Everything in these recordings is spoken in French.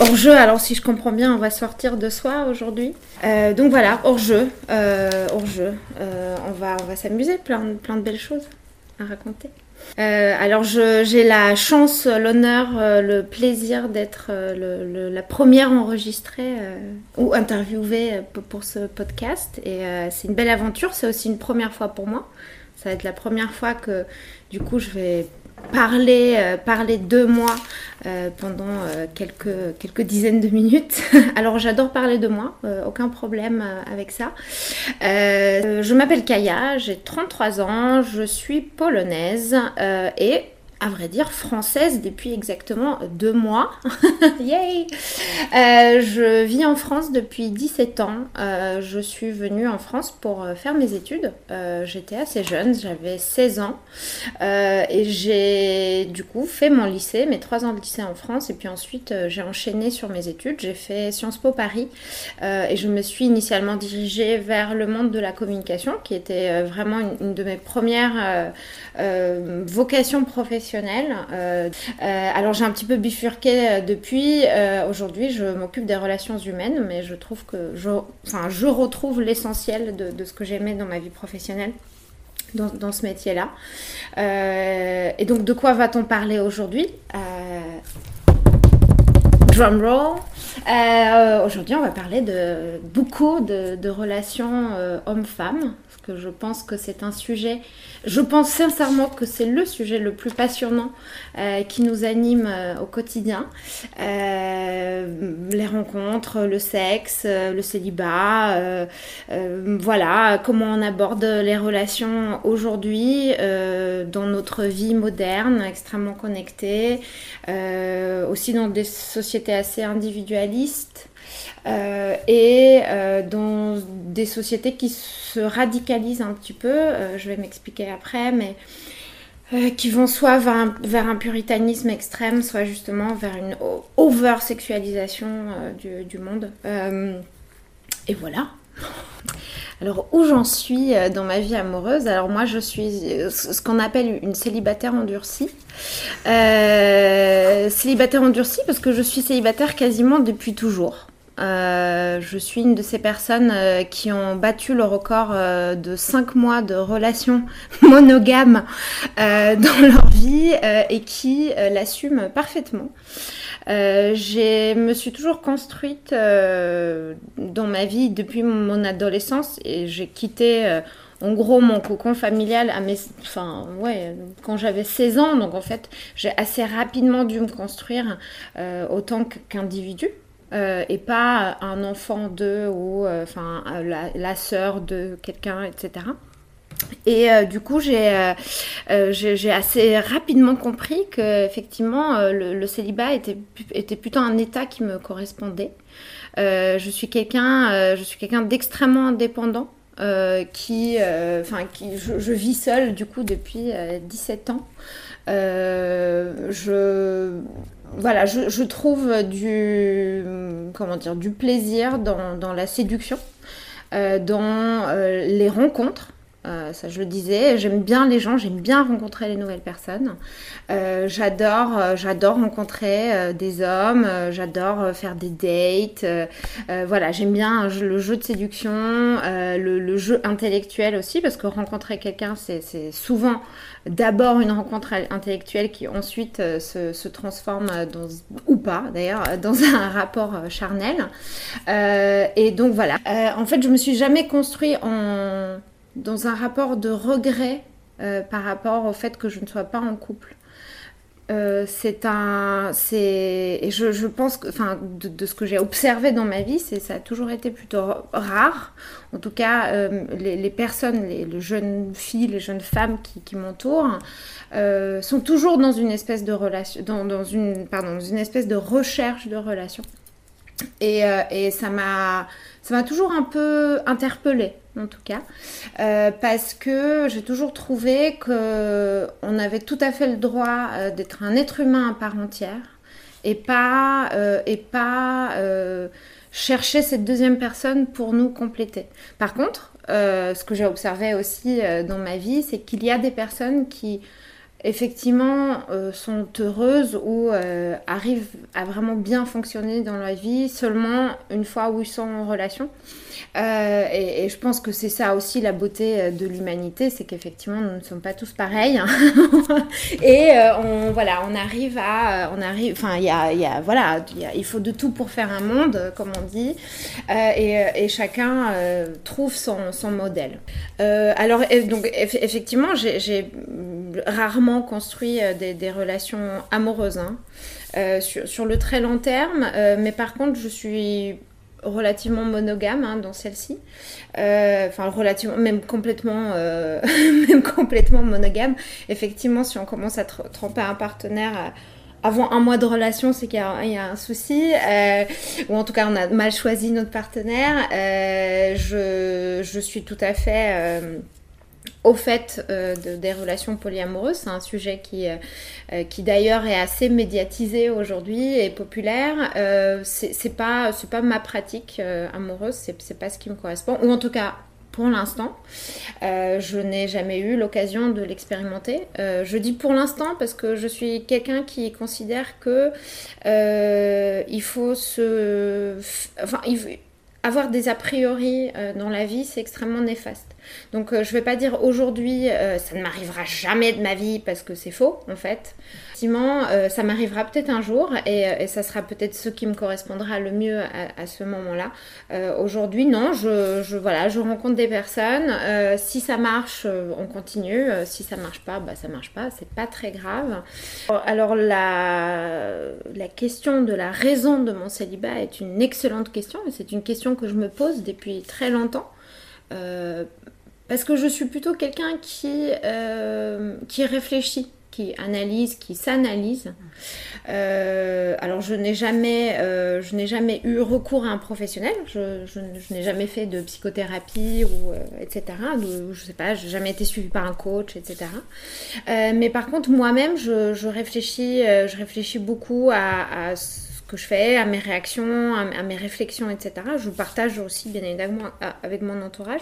Hors jeu, alors si je comprends bien, on va sortir de soi aujourd'hui. Euh, donc voilà, hors jeu, euh, hors jeu, euh, on va, on va s'amuser, plein, plein de belles choses à raconter. alors j'ai la chance, l'honneur, le plaisir d'être la première enregistrée ou interviewée pour ce podcast. Et c'est une belle aventure, c'est aussi une première fois pour moi. Ça va être la première fois que du coup je vais parler, euh, parler de moi euh, pendant euh, quelques, quelques dizaines de minutes. Alors j'adore parler de moi, aucun problème avec ça. je m'appelle Kaya, j'ai 33 ans, je suis polonaise et à vrai dire, française depuis exactement deux mois. Yay euh, Je vis en France depuis 17 ans. Euh, je suis venue en France pour euh, faire mes études. J'étais assez jeune, j'avais 16 ans. et j'ai du coup fait mon lycée, mes trois ans de lycée en France. Et puis ensuite, j'ai enchaîné sur mes études. J'ai fait Sciences Po Paris. et je me suis initialement dirigée vers le monde de la communication, qui était vraiment une de mes premières vocations professionnelles euh, euh, alors j'ai un petit peu bifurqué euh, depuis. Aujourd'hui, je m'occupe des relations humaines, mais je trouve que je, enfin, je retrouve l'essentiel de, ce que j'aimais dans ma vie professionnelle. Dans, ce métier-là. et donc, de quoi va-t-on parler aujourd'hui? Drum roll. aujourd'hui, on va parler de beaucoup de, relations hommes-femmes, je pense que c'est un sujet je pense sincèrement que c'est le sujet le plus passionnant euh, qui nous anime euh, au quotidien. Euh, les rencontres, le sexe, le célibat, voilà, comment on aborde les relations aujourd'hui dans notre vie moderne, extrêmement connectée, aussi dans des sociétés assez individualistes. Euh, et euh, dans des sociétés qui se radicalisent un petit peu, euh, je vais m'expliquer après, mais qui vont soit vers un, puritanisme extrême, soit justement vers une over-sexualisation du, du, monde. et voilà. Alors où j'en suis dans ma vie amoureuse? Alors moi je suis ce qu'on appelle une célibataire endurcie. célibataire endurcie parce que je suis célibataire quasiment depuis toujours. Euh, je suis une de ces personnes euh, qui ont battu le record euh, de 5 mois de relations monogames dans leur vie et qui l'assument parfaitement. je me suis toujours construite dans ma vie depuis mon adolescence et j'ai quitté en gros mon cocon familial à mes, enfin, ouais, quand j'avais 16 ans. Donc en fait, j'ai assez rapidement dû me construire autant qu'individu. Euh, et pas un enfant de ou euh, enfin la, sœur de quelqu'un, etc. Et euh, du coup, j'ai assez rapidement compris que effectivement le, célibat était, était plutôt un état qui me correspondait. je suis quelqu'un je suis quelqu'un d'extrêmement indépendant. qui, enfin, qui, je, je, vis seule du coup depuis 17 ans. Je, voilà, je, trouve du, comment dire, du plaisir dans, la séduction, euh, dans euh, les rencontres. Euh, ça, je le disais, j'aime bien les gens, j'aime bien rencontrer les nouvelles personnes. j'adore, j'adore rencontrer des hommes, j'adore faire des dates. voilà, j'aime bien le jeu de séduction, le, jeu intellectuel aussi, parce que rencontrer quelqu'un, c'est souvent d'abord une rencontre intellectuelle qui ensuite euh, se, transforme dans, ou pas d'ailleurs, dans un rapport euh, charnel. Euh, et donc voilà. en fait, je me suis jamais construit en, dans un rapport de regret par rapport au fait que je ne sois pas en couple. Euh, c'est un, c'est, et je, pense que, enfin, de, ce que j'ai observé dans ma vie, c'est ça a toujours été plutôt rare. En tout cas, euh, les, personnes, les, jeunes filles, les jeunes femmes qui, m'entourent, euh, sont toujours dans une espèce de relation, dans, une, pardon, dans une espèce de recherche de relation. Et, et ça m'a, toujours un peu interpellée en tout cas, euh, parce que j'ai toujours trouvé qu'on avait tout à fait le droit euh, d'être un être humain à part entière et pas, euh, et pas chercher cette deuxième personne pour nous compléter. Par contre, ce que j'ai observé aussi dans ma vie, c'est qu'il y a des personnes qui effectivement euh, sont heureuses ou euh, arrivent à vraiment bien fonctionner dans la vie seulement une fois où ils sont en relation. Euh, et, je pense que c'est ça aussi la beauté de l'humanité, c'est qu'effectivement nous ne sommes pas tous pareils. Hein. et on voilà, on arrive à, on arrive, enfin il y a, y a, voilà, il faut de tout pour faire un monde, comme on dit, et, chacun trouve son, son modèle. alors donc effectivement j'ai rarement construit euh, des, relations amoureuses hein. euh, sur, le très long terme, euh, mais par contre, je suis relativement monogame hein, dans celle-ci. enfin, relativement, même complètement, même complètement monogame. Effectivement, si on commence à tromper un partenaire avant un mois de relation, c'est qu'il y, a un souci, ou en tout cas on a mal choisi notre partenaire. je, je, suis tout à fait au fait euh, des relations polyamoureuses. C'est un sujet qui, euh, euh, qui d'ailleurs est assez médiatisé aujourd'hui et populaire. c'est pas, pas ma pratique amoureuse, c'est pas ce qui me correspond, ou en tout cas pour l'instant. je n'ai jamais eu l'occasion de l'expérimenter. je dis pour l'instant parce que je suis quelqu'un qui considère que il faut se... Enfin, avoir des a priori dans la vie, c'est extrêmement néfaste. Donc euh, je vais pas dire aujourd'hui euh, ça ne m'arrivera jamais de ma vie parce que c'est faux en fait. Effectivement, euh, ça m'arrivera peut-être un jour et, ça sera peut-être ce qui me correspondra le mieux à, ce moment-là. aujourd'hui non, je, voilà, je rencontre des personnes. si ça marche, on continue. si ça marche pas, bah ça marche pas. C'est pas très grave. Alors la, la question de la raison de mon célibat est une excellente question c'est une question que je me pose depuis très longtemps. Parce que je suis plutôt quelqu'un qui, euh, qui réfléchit, qui analyse, qui s'analyse. Euh, alors je n'ai jamais, euh, jamais eu recours à un professionnel. Je, je, n'ai jamais fait de psychothérapie ou etc. Je, je sais pas, j'ai jamais été suivie par un coach, etc. mais par contre moi-même, je, je réfléchis, je réfléchis beaucoup à, à que je fais, à mes réactions, à, mes réflexions, etc. Je partage aussi bien évidemment avec mon entourage.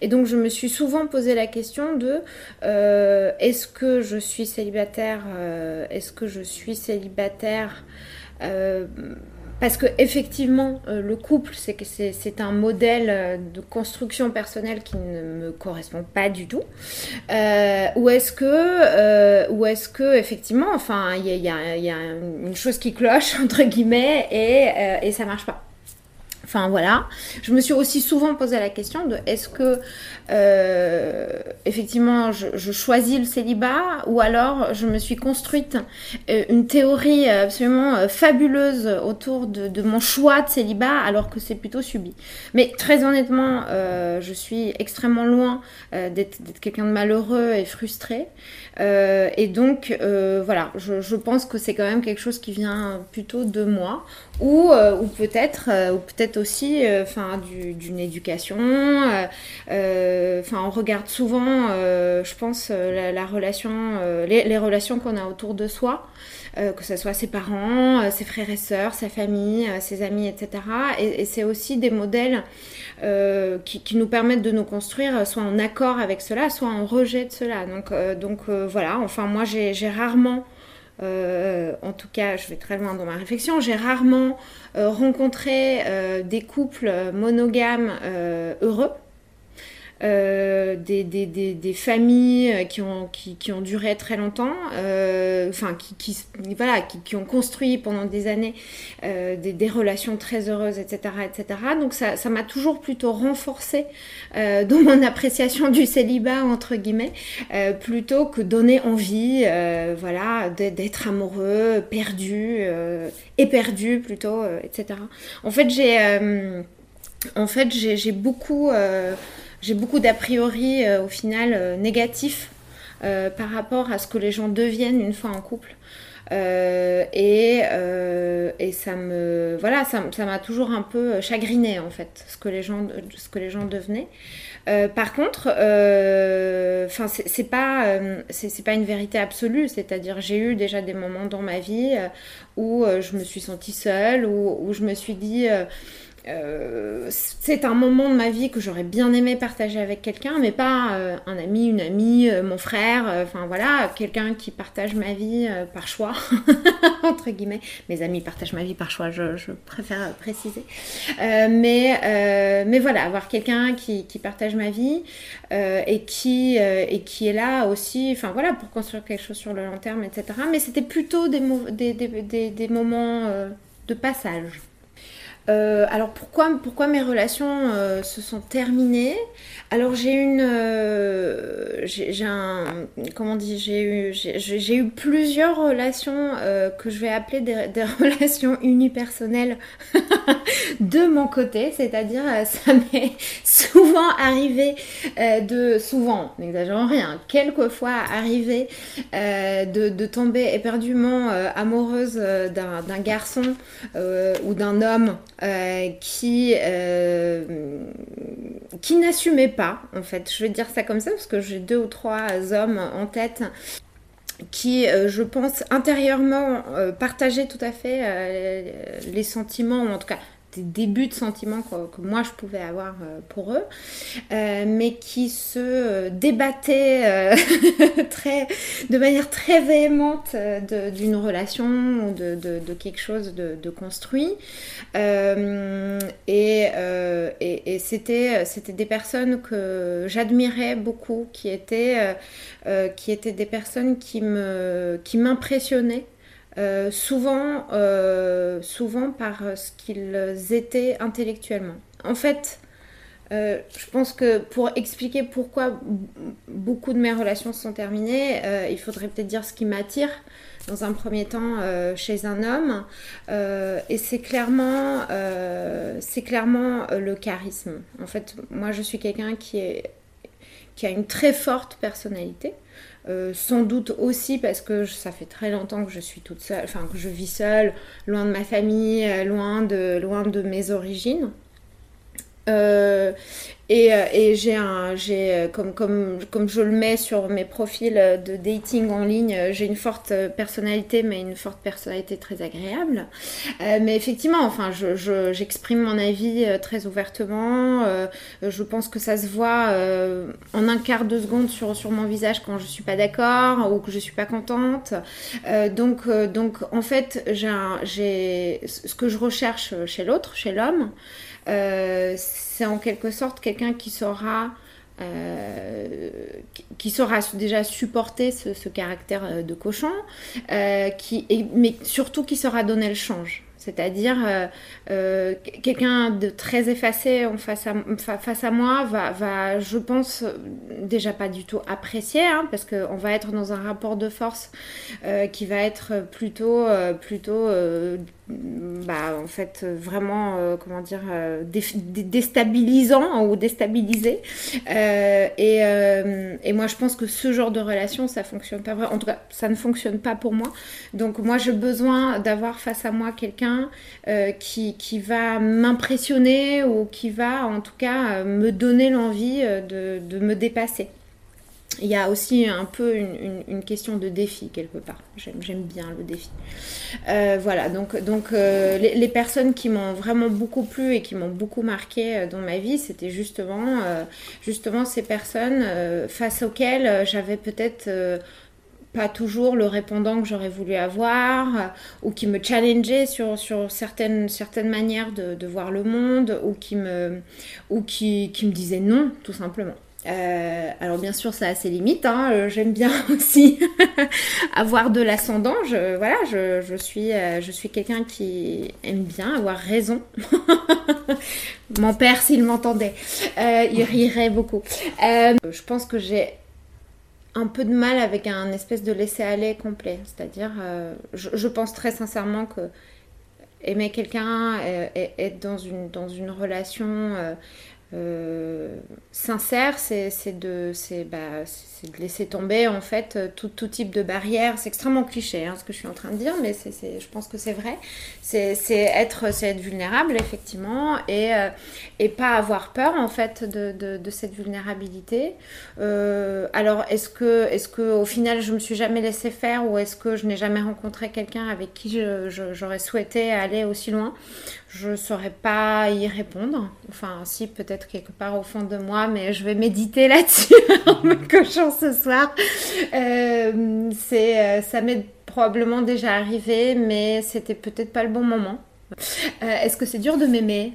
Et donc je me suis souvent posé la question de euh, est-ce que je suis célibataire euh, Est-ce que je suis célibataire euh, parce que effectivement, euh, le couple, c'est un modèle euh, de construction personnelle qui ne me correspond pas du tout. Euh, ou est-ce que, ou est-ce que effectivement, enfin, il y a, une chose qui cloche entre guillemets et, et ça marche pas. Enfin voilà, je me suis aussi souvent posé la question de est-ce que euh, effectivement je, choisis le célibat ou alors je me suis construite euh, une théorie absolument euh, fabuleuse autour de, mon choix de célibat alors que c'est plutôt subi. Mais très honnêtement, je suis extrêmement loin d'être quelqu'un de malheureux et frustré. et donc voilà, je, je pense que c'est quand même quelque chose qui vient plutôt de moi ou, ou peut-être ou peut-être aussi enfin d'une éducation enfin, on regarde souvent, euh, je pense, euh, la, relation, euh, les, relations qu'on a autour de soi, que ce soit ses parents, ses frères et sœurs, sa famille, ses amis, etc. Et, c'est aussi des modèles qui, nous permettent de nous construire, soit en accord avec cela, soit en rejet de cela. Donc, donc voilà. Enfin, moi, j'ai rarement en tout cas, je vais très loin dans ma réflexion, j'ai rarement rencontré des couples monogames heureux. Euh, des, familles euh, qui ont, duré très longtemps, euh, enfin qui, ont construit pendant des années des, relations très heureuses, etc. etc. Donc ça m'a toujours plutôt renforcé dans mon appréciation du célibat, entre guillemets, plutôt que donner envie voilà, d'être amoureux, perdu, éperdu plutôt, etc. En fait, j'ai... en fait, j'ai beaucoup j'ai beaucoup d'a priori euh, au final euh, négatifs euh, par rapport à ce que les gens deviennent une fois en couple. et, et, ça me voilà ça m'a toujours un peu chagriné en fait ce que les gens ce que les gens devenaient par contre enfin c'est pas c'est pas une vérité absolue c'est-à-dire j'ai eu déjà des moments dans ma vie où je me suis sentie seule où je me suis dit euh, c'est un moment de ma vie que j'aurais bien aimé partager avec quelqu'un, mais pas euh, un ami, une amie, euh, mon frère, enfin voilà, quelqu'un qui partage ma vie par choix, entre guillemets. Mes amis partagent ma vie par choix, je, préfère préciser. mais, mais voilà, avoir quelqu'un qui, partage ma vie et, qui, et qui est là aussi, enfin voilà, pour construire quelque chose sur le long terme, etc. Mais c'était plutôt des, des moments de passage. Euh, alors pourquoi, pourquoi mes relations euh, se sont terminées? Alors j'ai une, euh, j'ai un, comment dit, j'ai eu, j'ai eu plusieurs relations que je vais appeler des, relations unipersonnelles de mon côté, c'est-à-dire ça m'est souvent arrivé de, souvent, n'exagérons rien, quelquefois arrivé de, de, tomber éperdument amoureuse d'un garçon ou d'un homme euh, qui, euh, qui n'assumait pas, en fait. Je vais dire ça comme ça parce que j'ai deux ou trois hommes en tête qui, euh, je pense, intérieurement partageaient tout à fait les sentiments, ou en tout cas des débuts de sentiments que, moi je pouvais avoir euh, pour eux, euh, mais qui se euh, débattaient de manière très véhémente d'une relation ou de, quelque chose de, construit. et, c'était, des personnes que j'admirais beaucoup, qui étaient, des personnes qui m'impressionnaient euh, souvent, euh, souvent par ce qu'ils étaient intellectuellement. En fait, euh, je pense que pour expliquer pourquoi beaucoup de mes relations sont terminées, il faudrait peut-être dire ce qui m'attire dans un premier temps chez un homme. et c'est clairement, clairement le charisme. En fait, moi, je suis quelqu'un qui a une très forte personnalité. Euh, sans doute aussi parce que ça fait très longtemps que je suis toute seule, enfin que je vis seule, loin de ma famille, euh, loin de, mes origines. Euh, et, euh, et j'ai un, j'ai euh, comme, comme, je le mets sur mes profils de dating en ligne, j'ai une forte personnalité, mais une forte personnalité très agréable. mais effectivement, enfin, je, j'exprime mon avis très ouvertement. je pense que ça se voit en un quart de seconde sur, sur mon visage quand je suis pas d'accord ou que je suis pas contente. donc, donc, en fait, j'ai, j'ai ce que je recherche chez l'autre, chez l'homme. Euh, c'est en quelque sorte qui saura euh, qui déjà supporter ce, caractère euh, de cochon, qui, mais surtout qui saura donner le change. C'est-à-dire, quelqu'un de très effacé en face, à, face à moi va, va, je pense, déjà pas du tout apprécier, hein, parce qu'on va être dans un rapport de force qui va être plutôt, plutôt bah, en fait, vraiment, euh, comment dire, euh, déstabilisant ou déstabilisé. Euh, et, moi, je pense que ce genre de relation, ça fonctionne pas. En tout cas, ça ne fonctionne pas pour moi. Donc, moi, j'ai besoin d'avoir face à moi quelqu'un qui, va m'impressionner ou qui va, en tout cas, me donner l'envie de me dépasser il y a aussi un peu une, question de défi quelque part. J'aime bien le défi. Euh, voilà, donc, donc euh, les, personnes qui m'ont vraiment beaucoup plu et qui m'ont beaucoup marqué euh, dans ma vie, c'était justement, justement ces personnes face auxquelles j'avais peut-être pas toujours le répondant que j'aurais voulu avoir, ou qui me challengeait sur, sur certaines, certaines manières de, voir le monde, ou qui me, ou qui, qui me disait non, tout simplement. Euh, alors bien sûr, ça a ses limites. Hein. Euh, j'aime bien aussi avoir de l'ascendant. Je, voilà, je, suis, euh, je suis quelqu'un qui aime bien avoir raison. Mon père, s'il m'entendait, il rirait beaucoup. je pense que j'ai un peu de mal avec un espèce de laisser-aller complet. C'est-à-dire, je, pense très sincèrement que aimer quelqu'un, être dans une relation euh, sincère, c'est de, bah, laisser tomber en fait tout, tout type de barrière. C'est extrêmement cliché hein, ce que je suis en train de dire, mais je pense que c'est vrai. C'est être, vulnérable effectivement et, euh, et pas avoir peur en fait de, cette vulnérabilité. Euh, alors est-ce que, au final je me suis jamais laissé faire ou est-ce que je n'ai jamais rencontré quelqu'un avec qui j'aurais souhaité aller aussi loin? Je saurais pas y répondre. Enfin, si, peut-être quelque part au fond de moi, mais je vais méditer là-dessus en me cochant ce soir. Euh, c'est, ça m'est probablement déjà arrivé, mais c'était peut-être pas le bon moment. Est-ce que c'est dur de m'aimer?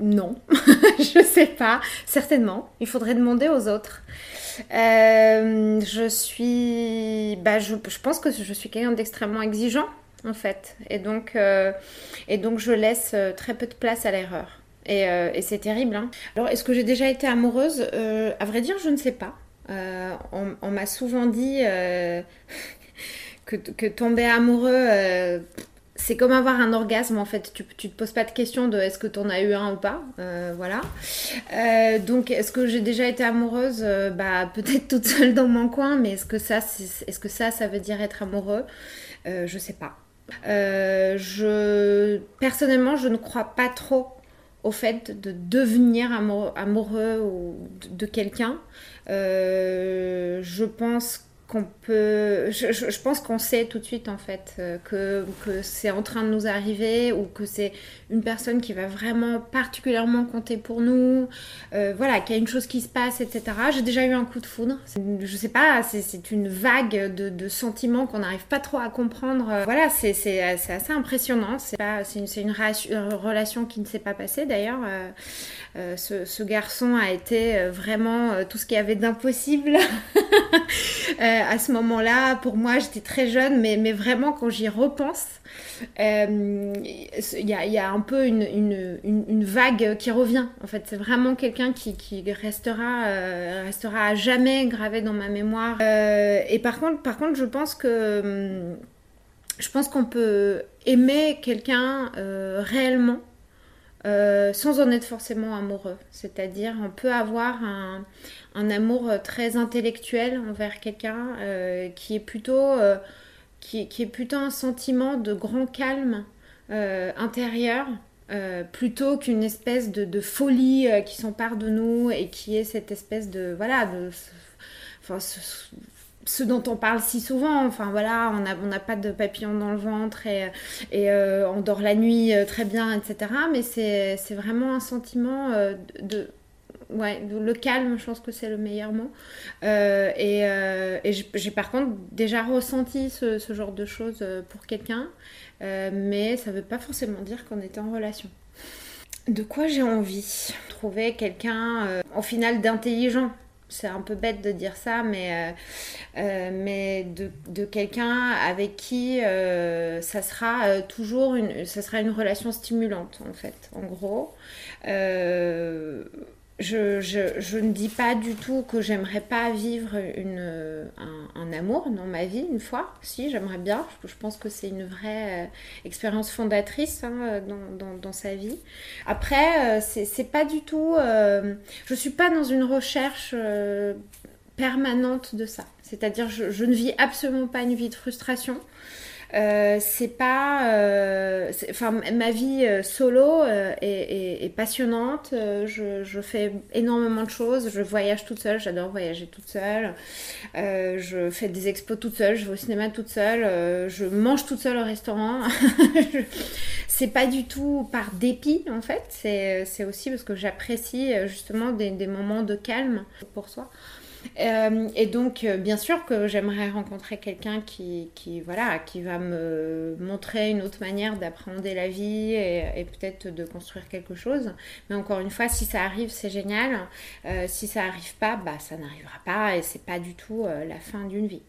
Non, je sais pas. Certainement. Il faudrait demander aux autres. Euh, je suis. Bah, je, je, pense que je suis quelqu'un d'extrêmement exigeant, en fait. Et donc, euh, et donc, je laisse euh, très peu de place à l'erreur. Et, et c'est terrible. Hein. Alors, est-ce que j'ai déjà été amoureuse? À vrai dire, je ne sais pas. on, on m'a souvent dit que, que, tomber amoureux c'est comme avoir un orgasme en fait. Tu, tu te poses pas de question de est-ce que tu en as eu un ou pas. Euh, voilà. Euh, donc est-ce que j'ai déjà été amoureuse? Euh, Bah peut-être toute seule dans mon coin, mais est-ce que ça, est-ce que ça, ça veut dire être amoureux? Je sais pas. je personnellement, je ne crois pas trop au fait de devenir amoureux, de, quelqu'un. je pense qu'on peut. Je, pense qu'on sait tout de suite en fait euh, que, c'est en train de nous arriver ou que c'est une personne qui va vraiment particulièrement compter pour nous. Euh, voilà, qu'il y a une chose qui se passe, etc. J'ai déjà eu un coup de foudre. Je sais pas, c'est une vague de, sentiments qu'on n'arrive pas trop à comprendre. Euh, voilà, c'est assez impressionnant. C'est une, une, une, relation qui ne s'est pas passée d'ailleurs. ce, garçon a été vraiment tout ce qu'il y avait d'impossible. à ce moment-là, pour moi, j'étais très jeune, mais, mais vraiment, quand j'y repense, euh, il y, a, un peu une, vague qui revient. En fait, c'est vraiment quelqu'un qui, restera, euh, restera à jamais gravé dans ma mémoire. Euh, et par contre, par contre, je pense que je pense qu'on peut aimer quelqu'un réellement sans en être forcément amoureux. C'est-à-dire, on peut avoir un, un, amour très intellectuel envers quelqu'un euh, qui est plutôt euh, qui, est plutôt un sentiment de grand calme intérieur. plutôt qu'une espèce de, folie qui s'empare de nous et qui est cette espèce de voilà enfin, ce dont on parle si souvent. Enfin voilà, on n'a pas de papillons dans le ventre et, et euh, on dort la nuit euh, très bien, etc. Mais c'est vraiment un sentiment euh, de, le calme, je pense que c'est le meilleur mot. et, et j'ai par contre déjà ressenti ce, genre de choses pour quelqu'un, mais ça ne veut pas forcément dire qu'on était en relation. De quoi j'ai envie? Trouver quelqu'un, au final, d'intelligent c'est un peu bête de dire ça, mais, euh, euh, de, quelqu'un avec qui euh, ça sera toujours une, ça sera une relation stimulante en fait, en gros je, ne dis pas du tout que j'aimerais pas vivre une, un, amour dans ma vie une fois. Si, j'aimerais bien. Je, pense que c'est une vraie euh, expérience fondatrice hein, dans, sa vie. Après, euh, c'est pas du tout. Euh, je suis pas dans une recherche permanente de ça. C'est-à-dire, je, ne vis absolument pas une vie de frustration. Euh, c'est pas. Euh, enfin, ma vie euh, solo est, passionnante. Je, fais énormément de choses. Je voyage toute seule. J'adore voyager toute seule. je fais des expos toute seule. Je vais au cinéma toute seule. je mange toute seule au restaurant. c'est pas du tout par dépit en fait. C'est aussi parce que j'apprécie justement des moments de calme pour soi. Euh, et donc, euh, bien sûr que j'aimerais rencontrer quelqu'un qui, voilà, qui va me montrer une autre manière d'appréhender la vie et, peut-être de construire quelque chose. Mais encore une fois, si ça arrive, c'est génial. Euh, si ça n'arrive pas, bah, ça n'arrivera pas et c'est pas du tout la fin d'une vie.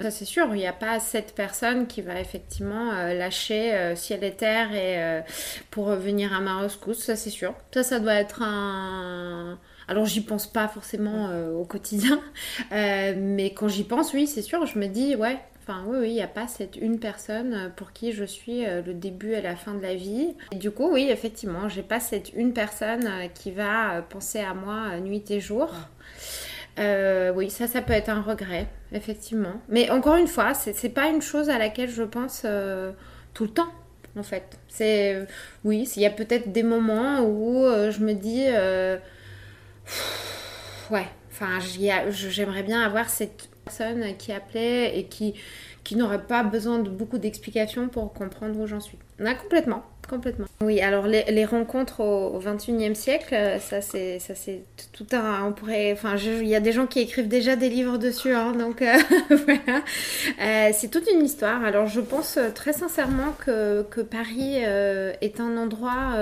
Ça c'est sûr, il n'y a pas cette personne qui va effectivement lâcher ciel et terre et, pour venir à ma ça c'est sûr. Ça, ça doit être un, alors j'y pense pas forcément euh, au quotidien, euh, mais quand j'y pense, oui, c'est sûr, je me dis, ouais, Enfin, oui, oui, il n'y a pas cette une personne pour qui je suis euh, le début et la fin de la vie. Et du coup, oui, effectivement, j'ai pas cette une personne qui va penser à moi nuit et jour. oui, ça, ça peut être un regret, effectivement. Mais encore une fois, c'est pas une chose à laquelle je pense tout le temps, en fait. C'est, oui, il y a peut-être des moments où je me dis ouais, enfin, j'aimerais bien avoir cette Personne qui appelait et qui, qui n'aurait pas besoin de beaucoup d'explications pour comprendre où j'en suis. complètement, complètement. Oui, alors les, rencontres au, 21e siècle, euh, ça c'est ça c'est tout un on pourrait enfin il y a des gens qui écrivent déjà des livres dessus hein, donc euh, voilà. Euh, c'est toute une histoire. Alors je pense très sincèrement que, que Paris est un endroit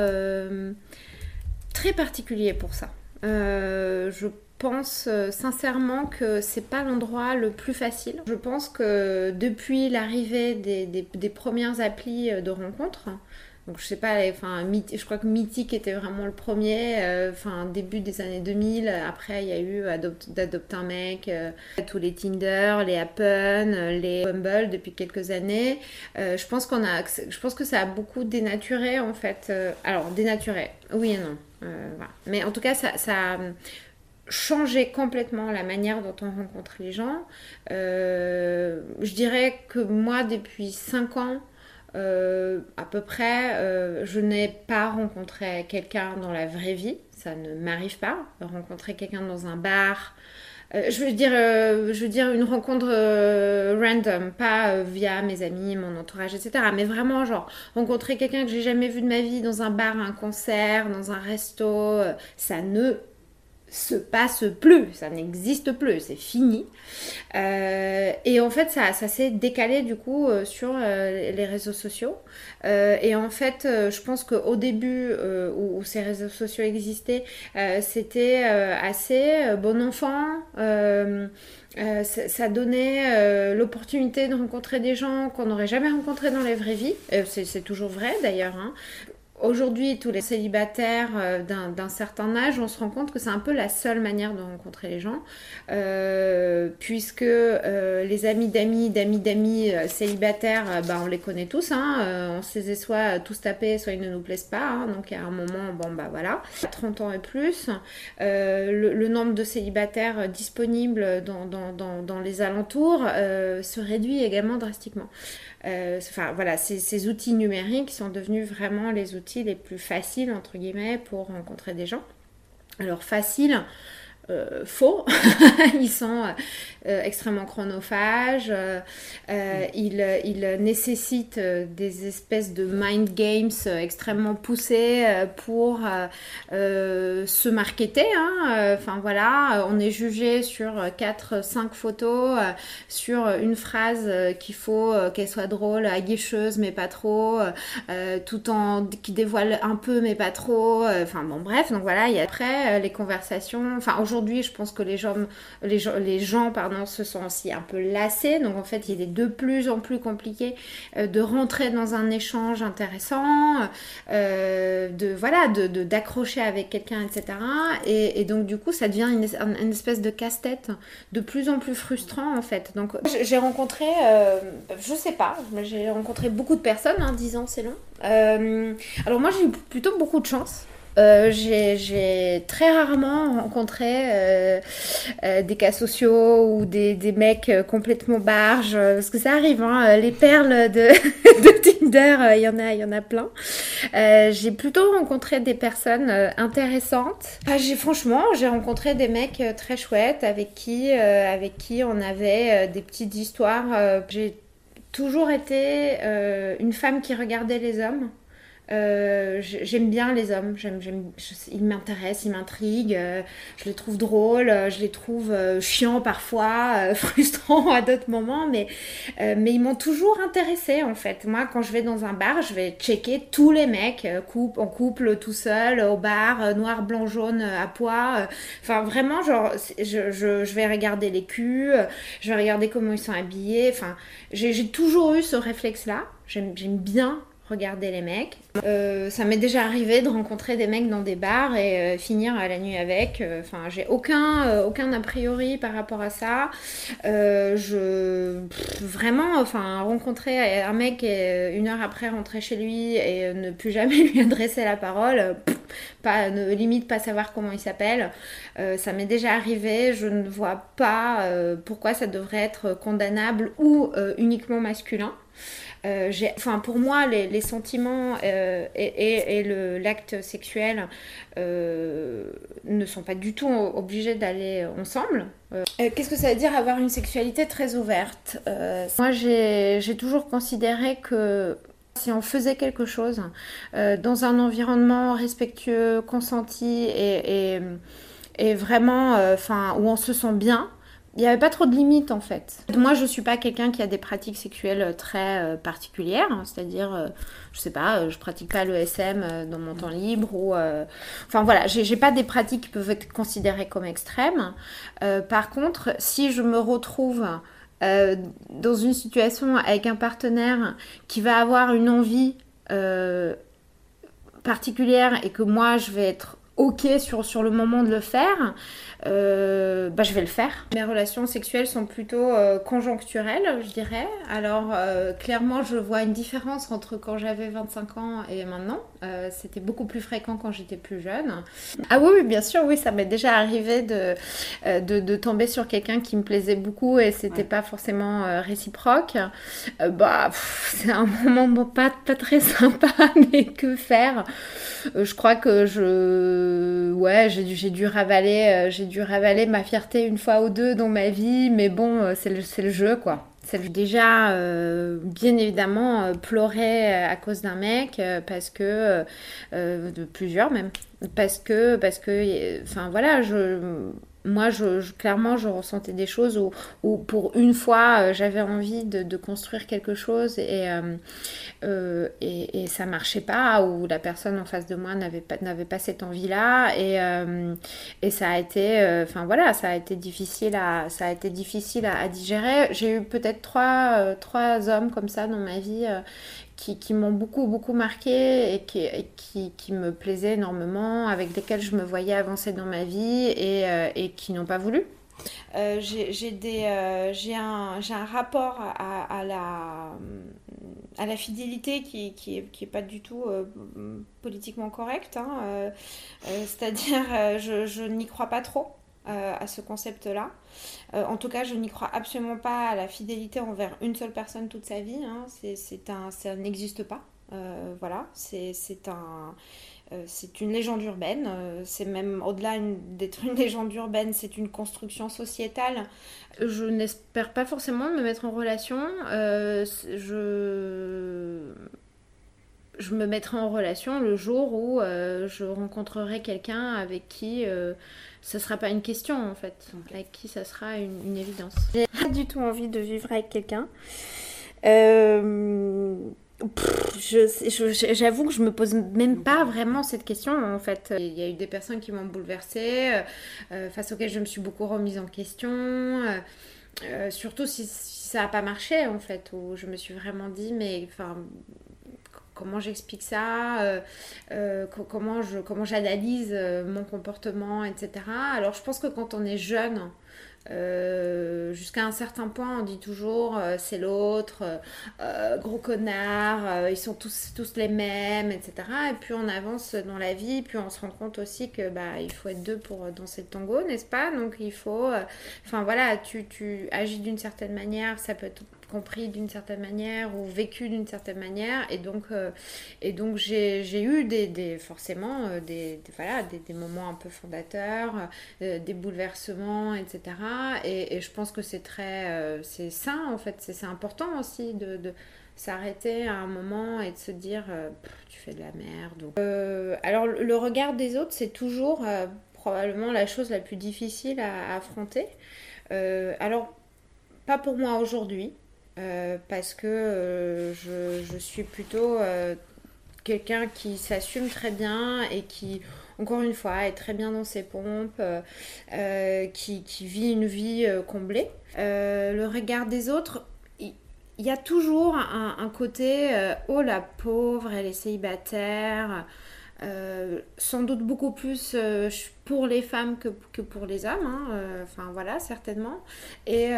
très particulier pour ça. Je pense sincèrement que c'est pas l'endroit le plus facile. Je pense que depuis l'arrivée des, des, premières applis de rencontres, je sais pas, enfin, je crois que Mythic était vraiment le premier, euh, début des années 2000. Après, il y a eu d'adopter un mec, euh, tous les Tinder, les Happen, les Bumble depuis quelques années. Euh, je pense qu'on a, je pense que ça a beaucoup dénaturé en fait. alors dénaturé, oui et non. Mais en tout cas, ça, ça a changé complètement la manière dont on rencontre les gens. je dirais que moi, depuis 5 ans, euh, à peu près, euh, je n'ai pas rencontré quelqu'un dans la vraie vie, ça ne m'arrive pas. Rencontrer quelqu'un dans un bar, euh, je veux dire, je veux dire une rencontre random, pas via mes amis, mon entourage, etc. Mais vraiment, genre rencontrer quelqu'un que j'ai jamais vu de ma vie dans un bar, un concert, dans un resto, ça ne se passe plus, ça n'existe plus, c'est fini. Euh, et en fait, ça, ça s'est décalé du coup euh, sur euh, les réseaux sociaux. et en fait, je pense qu'au début où, ces réseaux sociaux existaient, c'était assez bon enfant. ça, donnait l'opportunité de rencontrer des gens qu'on n'aurait jamais rencontrés dans les vraies vies. c'est toujours vrai d'ailleurs. Hein. Aujourd'hui, tous les célibataires euh, d'un certain âge, on se rend compte que c'est un peu la seule manière de rencontrer les gens, euh, puisque euh, les amis d'amis, d'amis d'amis célibataires, bah, on les connaît tous, hein, on se les soit tous tapés, soit ils ne nous plaisent pas, hein, donc à un moment, bon bah voilà, 30 ans et plus, le, nombre de célibataires disponibles dans les alentours se réduit également drastiquement. Euh, enfin voilà, ces, outils numériques sont devenus vraiment les outils les plus faciles, entre guillemets, pour rencontrer des gens. Alors facile, euh, faux. ils sont euh, extrêmement chronophages. Euh, ils, ils, nécessitent des espèces de mind games extrêmement poussés pour se marketer. Hein. Enfin voilà, on est jugé sur 4-5 photos, sur une phrase qu'il faut qu'elle soit drôle, aguicheuse mais pas trop, tout en qui dévoile un peu mais pas trop. Enfin bon bref, donc voilà, il y a après les conversations. Enfin aujourd'hui, je pense que les gens, les gens, pardon, se sont aussi un peu lassés. Donc en fait, il est de plus en plus compliqué euh, de rentrer dans un échange intéressant, euh, de voilà, de d'accrocher avec quelqu'un, etc. Et, donc du coup, ça devient une, espèce de casse-tête de plus en plus frustrant en fait. Donc j'ai rencontré, euh, je sais pas, j'ai rencontré beaucoup de personnes, hein, 10 ans c'est long. alors moi j'ai eu plutôt beaucoup de chance. Euh, j'ai très rarement rencontré euh, euh, des cas sociaux ou des, mecs complètement barges, parce que ça arrive, hein, les perles de, de Tinder, il y en a, y en a plein. j'ai plutôt rencontré des personnes intéressantes. Ah, franchement, j'ai rencontré des mecs très chouettes avec qui, avec qui on avait des petites histoires. j'ai toujours été une femme qui regardait les hommes. Euh, j'aime bien les hommes, ils m'intéressent, ils m'intriguent, euh, je les trouve drôles, euh, je les trouve chiants parfois, frustrants à d'autres moments, mais, ils m'ont toujours intéressé en fait. Moi, quand je vais dans un bar, je vais checker tous les mecs, couple, en couple, tout seul, au bar, noir, blanc, jaune, à poids. Enfin, vraiment, je, vais regarder les culs, je vais regarder comment ils sont habillés. Enfin, j'ai, toujours eu ce réflexe-là. J'aime bien regarder les mecs. Euh, ça m'est déjà arrivé de rencontrer des mecs dans des bars et euh, finir la nuit avec. Euh, enfin, j'ai aucun, aucun a priori par rapport à ça. je vraiment, enfin, rencontrer un mec et une heure après rentrer chez lui et ne plus jamais lui adresser la parole, pas, ne limite pas savoir comment il s'appelle. ça m'est déjà arrivé. Je ne vois pas pourquoi ça devrait être condamnable ou uniquement masculin. Enfin, pour moi, les, sentiments et, l'acte sexuel ne sont pas du tout obligés d'aller ensemble. Qu'est-ce que ça veut dire avoir une sexualité très ouverte Moi, j'ai toujours considéré que si on faisait quelque chose euh, dans un environnement respectueux, consenti et, et, vraiment, euh, où on se sent bien, il n'y avait pas trop de limites en fait. Moi, je suis pas quelqu'un qui a des pratiques sexuelles très euh, particulières, hein, c'est-à-dire, je sais pas, je pratique pas le SM dans mon temps libre ou, enfin voilà, j'ai pas des pratiques qui peuvent être considérées comme extrêmes. par contre, si je me retrouve euh, dans une situation avec un partenaire qui va avoir une envie euh, particulière et que moi je vais être ok sur, sur le moment de le faire, euh, bah, je vais le faire. Mes relations sexuelles sont plutôt euh, conjoncturelles, je dirais. Alors, euh, clairement, je vois une différence entre quand j'avais 25 ans et maintenant. C'était beaucoup plus fréquent quand j'étais plus jeune. Ah oui, bien sûr, oui, ça m'est déjà arrivé de, de, de, tomber sur quelqu'un qui me plaisait beaucoup et c'était pas forcément réciproque. bah, c'est un moment pas, pas très sympa, mais que faire? Je crois que je... Ouais, j'ai dû, dû ravaler... j'ai dû ravaler ma fierté une fois ou deux dans ma vie, mais bon, euh, c'est le, le, jeu, quoi. C'est déjà, euh, bien évidemment, euh, pleurer à cause d'un mec, parce que, de plusieurs même, parce que, parce que, enfin voilà, je moi, je, clairement, je ressentais des choses où, pour une fois, euh, j'avais envie de, construire quelque chose et, euh, euh, et, ça marchait pas, ou la personne en face de moi n'avait pas, n'avait pas cette envie-là. Et, et ça a été, enfin voilà, ça a été difficile à, ça a été difficile à, à digérer. J'ai eu peut-être trois, trois hommes comme ça dans ma vie qui, m'ont beaucoup, beaucoup marqué et, qui, qui, me plaisaient énormément, avec lesquels je me voyais avancer dans ma vie et, euh, et qui n'ont pas voulu. Euh, j'ai euh, un, un, rapport à, la, à la fidélité qui, qui, qui est pas du tout politiquement correct. Hein, C'est-à-dire, je, je n'y crois pas trop. Euh, à ce concept-là. Euh, en tout cas, je n'y crois absolument pas à la fidélité envers une seule personne toute sa vie. Hein. C'est un, ça n'existe pas. Euh, voilà, c'est un, c'est une légende urbaine. c'est même au-delà d'être une légende urbaine, c'est une construction sociétale. Je n'espère pas forcément me mettre en relation. je je me mettrai en relation le jour où je rencontrerai quelqu'un avec qui ce sera pas une question en fait, avec qui ça sera une, évidence. J'ai pas du tout envie de vivre avec quelqu'un. Euh, J'avoue que je me pose même pas vraiment cette question en fait. Il y a eu des personnes qui m'ont bouleversée, euh, euh, face auxquelles je me suis beaucoup remise en question. Euh, surtout si, si ça n'a pas marché en fait, où je me suis vraiment dit mais enfin comment j'explique ça, euh, euh, comment je comment j'analyse euh, mon comportement, etc. Alors je pense que quand on est jeune, jusqu'à un certain point, on dit toujours c'est l'autre, gros connard, ils sont tous, tous les mêmes, etc. Et puis on avance dans la vie, puis on se rend compte aussi que bah il faut être deux pour danser le tango, n'est-ce pas? Donc il faut, enfin voilà, tu, tu agis d'une certaine manière, ça peut être compris d'une certaine manière ou vécu d'une certaine manière. Et donc, euh, et donc j'ai eu des, des forcément euh, des, voilà, des, moments un peu fondateurs, euh, des bouleversements, etc. Et, je pense que c'est très c'est sain en fait, c'est important aussi de, s'arrêter à un moment et de se dire tu fais de la merde. alors le regard des autres, c'est toujours probablement la chose la plus difficile à affronter. alors, pas pour moi aujourd'hui, euh, parce que euh, je, suis plutôt euh, quelqu'un qui s'assume très bien et qui, encore une fois, est très bien dans ses pompes, qui, vit une vie comblée. le regard des autres, il y, a toujours un, un côté oh la pauvre, elle est célibataire. Euh, sans doute beaucoup plus euh, pour les femmes que, pour les hommes, hein, euh, enfin voilà, certainement. Et,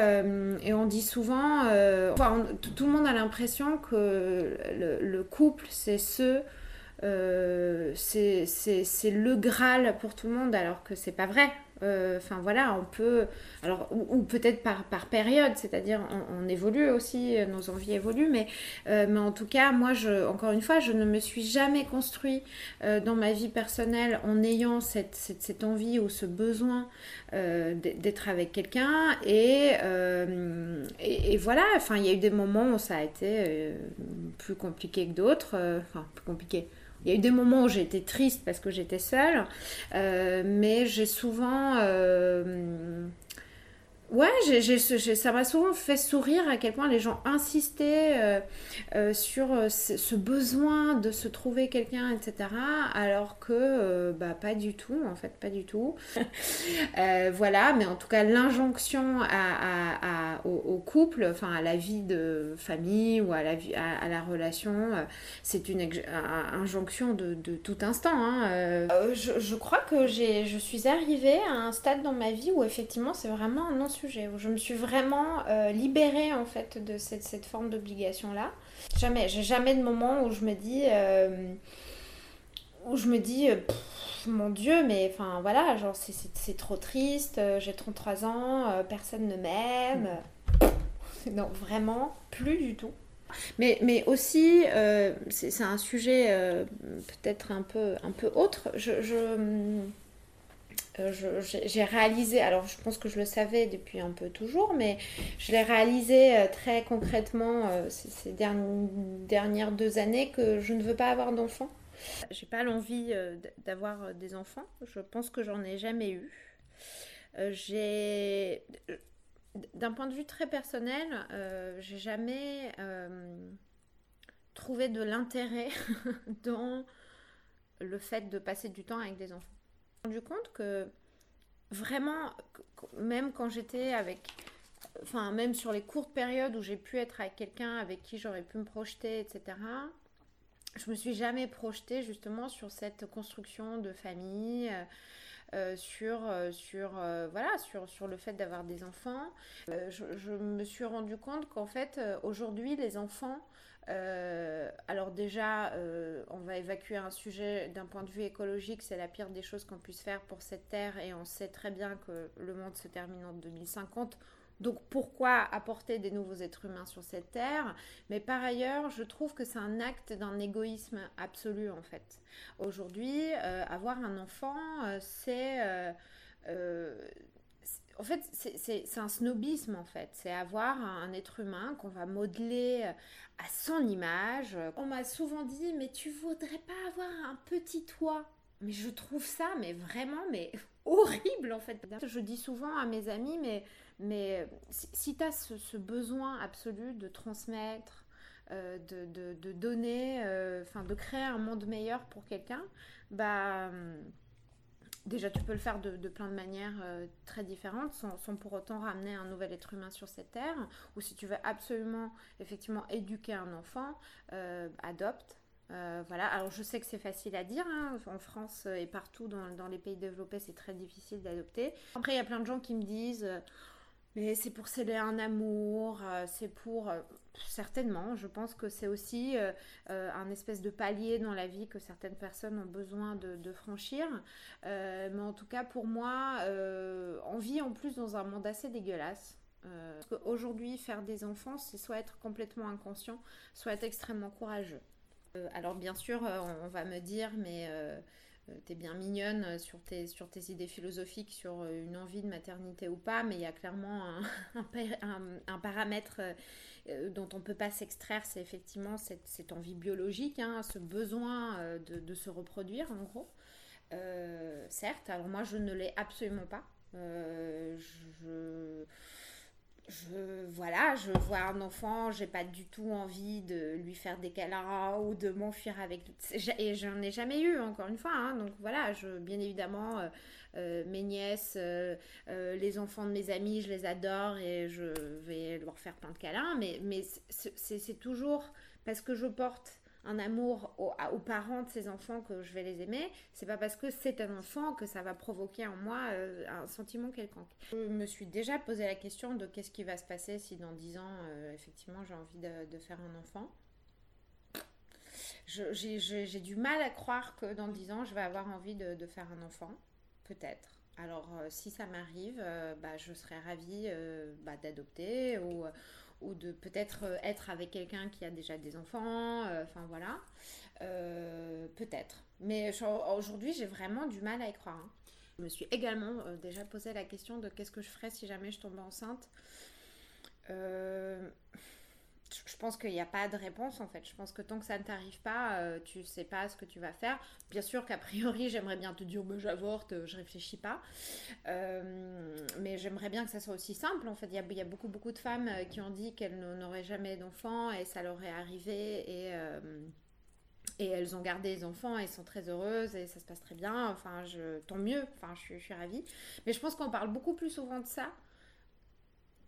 et on dit souvent, tout le monde a l'impression que le, le couple, c'est ce, c'est le Graal pour tout le monde, alors que c'est pas vrai. Enfin voilà, on peut, alors ou, peut-être par, période, c'est-à-dire on, évolue aussi, nos envies évoluent, mais, mais en tout cas, moi, je, encore une fois, je ne me suis jamais construit dans ma vie personnelle en ayant cette, envie ou ce besoin d'être avec quelqu'un et, et, et, voilà, enfin il y a eu des moments où ça a été plus compliqué que d'autres, enfin plus compliqué il y a eu des moments où j'ai été triste parce que j'étais seule, euh, mais j'ai souvent euh, Ouais, ça m'a souvent fait sourire à quel point les gens insistaient euh, euh, sur euh, ce, besoin de se trouver quelqu'un, etc. Alors que, bah, pas du tout, en fait, pas du tout. voilà, mais en tout cas, l'injonction au, couple, enfin, à la vie de famille ou à la, vie, à, la relation, c'est une injonction de, tout instant. Hein, je, crois que je suis arrivée à un stade dans ma vie où, effectivement, c'est vraiment un où je me suis vraiment euh, libérée en fait de cette, cette forme d'obligation-là. Jamais, j'ai jamais de moment où je me dis, euh, où je me dis, euh, mon Dieu, mais enfin voilà, genre c'est trop triste, j'ai 33 ans, personne ne m'aime. Non, vraiment, plus du tout. Mais, mais aussi, c'est un sujet peut-être un peu, un peu autre. je, j'ai réalisé, alors je pense que je le savais depuis un peu toujours, mais je l'ai réalisé euh, très concrètement euh, ces, dernières deux années que je ne veux pas avoir d'enfants. J'ai pas l'envie d'avoir des enfants. Je pense que j'en ai jamais eu. J'ai, d'un point de vue très personnel, j'ai jamais trouvé de l'intérêt dans le fait de passer du temps avec des enfants rendu compte que vraiment, même quand j'étais avec, enfin même sur les courtes périodes où j'ai pu être avec quelqu'un avec qui j'aurais pu me projeter, etc. Je me suis jamais projetée justement sur cette construction de famille, euh, euh, sur, euh, sur, voilà, sur, sur le fait d'avoir des enfants. Je, je, me suis rendu compte qu'en fait, aujourd'hui, les enfants euh, alors déjà, euh, on va évacuer un sujet d'un point de vue écologique, c'est la pire des choses qu'on puisse faire pour cette Terre et on sait très bien que le monde se termine en 2050. Donc pourquoi apporter des nouveaux êtres humains sur cette terre? Mais par ailleurs, je trouve que c'est un acte d'un égoïsme absolu en fait. Aujourd'hui, euh, avoir un enfant, c'est en fait, c'est un snobisme, en fait. C'est avoir un, être humain qu'on va modeler euh, à son image. On m'a souvent dit, mais tu voudrais pas avoir un petit toit Mais je trouve ça, mais vraiment, mais horrible, en fait. Je dis souvent à mes amis, mais, mais si, tu as ce, besoin absolu de transmettre, euh, de, donner, euh, enfin, de créer un monde meilleur pour quelqu'un, bah hum, Déjà, tu peux le faire de, plein de manières euh, très différentes, sans, pour autant ramener un nouvel être humain sur cette terre. Ou si tu veux absolument, effectivement, éduquer un enfant, euh, adopte. Euh, voilà, alors je sais que c'est facile à dire, hein. en France et partout dans, dans les pays développés, c'est très difficile d'adopter. Après, il y a plein de gens qui me disent mais c'est pour sceller un amour, c'est pour... Euh, certainement, je pense que c'est aussi euh, un espèce de palier dans la vie que certaines personnes ont besoin de, franchir. mais en tout cas, pour moi, on vit en plus dans un monde assez dégueulasse. Aujourd'hui, faire des enfants, c'est soit être complètement inconscient, soit être extrêmement courageux. alors bien sûr, on, va me dire, mais euh, t'es bien mignonne euh, sur tes, sur tes idées philosophiques, sur euh, une envie de maternité ou pas, mais il y a clairement un, paramètre dont on ne peut pas s'extraire, c'est effectivement cette, envie biologique, hein, ce besoin de, de, se reproduire en gros. certes, alors moi je ne l'ai absolument pas. je voilà, je vois un enfant, j'ai pas du tout envie de lui faire des câlins ou de m'enfuir avec et j'en ai jamais eu encore une fois hein. donc voilà, bien évidemment euh, euh, mes nièces euh, les enfants de mes amis, je les adore et je vais leur faire plein de câlins mais c'est toujours parce que je porte un amour aux, parents de ces enfants que je vais les aimer, c'est pas parce que c'est un enfant que ça va provoquer en moi euh, un sentiment quelconque. Je me suis déjà posé la question de qu'est-ce qui va se passer si dans 10 ans, euh, effectivement, j'ai envie de, faire un enfant. J'ai du mal à croire que dans 10 ans, je vais avoir envie de, faire un enfant. Peut-être. Alors, si ça m'arrive, bah, je serais ravie bah, d'adopter ou, ou de peut-être être avec quelqu'un qui a déjà des enfants. Enfin, voilà. peut-être. Mais aujourd'hui, j'ai vraiment du mal à y croire. Hein. Je me suis également déjà posé la question de qu'est-ce que je ferais si jamais je tombais enceinte. Euh, je pense qu'il n'y a pas de réponse en fait. Je pense que tant que ça ne t'arrive pas, euh, tu sais pas ce que tu vas faire. Bien sûr qu'a priori, j'aimerais bien te dire, bah, j'avorte, je réfléchis pas. Euh, mais j'aimerais bien que ça soit aussi simple. En fait, il y, a, beaucoup, beaucoup de femmes euh, qui ont dit qu'elles n'auraient jamais d'enfants et ça leur est arrivé et. et elles ont gardé les enfants et sont très heureuses et ça se passe très bien. Enfin, tant mieux. Enfin, je, suis ravie. Mais je pense qu'on parle beaucoup plus souvent de ça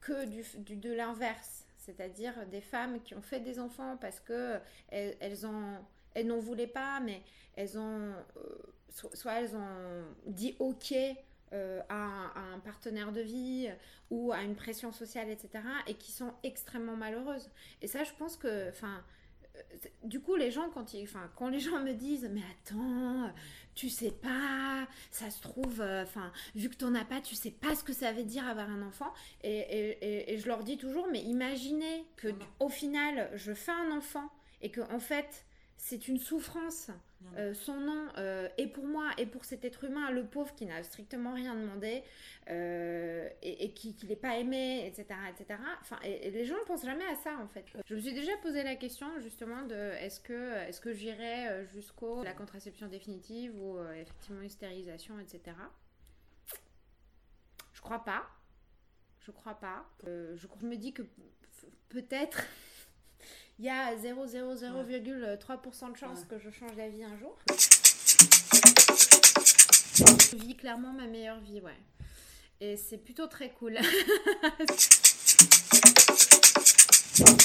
que du de l'inverse c'est-à-dire des femmes qui ont fait des enfants parce que elles, elles n'en voulaient pas, mais elles ont, euh, soit elles ont dit ok euh, à, un, partenaire de vie ou à une pression sociale, etc., et qui sont extrêmement malheureuses. Et ça, je pense que, enfin, euh, du coup, les gens, quand, ils, enfin, quand les gens me disent, mais attends, tu sais pas, ça se trouve, euh, vu que t'en as pas, tu sais pas ce que ça veut dire avoir un enfant. Et, et, et, je leur dis toujours, mais imaginez que au final, je fais un enfant et que en fait, c'est une souffrance. Euh, son nom euh, est pour moi et pour cet être humain, le pauvre qui n'a strictement rien demandé euh, et, qui n'est pas aimé, etc. etc. Enfin, et, les gens ne pensent jamais à ça en fait. Je me suis déjà posé la question justement de est-ce que, est -ce que j'irai jusqu'au la contraception définitive ou effectivement une stérilisation, etc. Je crois pas. Je crois pas. je me dis que peut-être il y a 0,003% de chance que je change d'avis un jour. Je vis clairement ma meilleure vie, ouais. Et c'est plutôt très cool.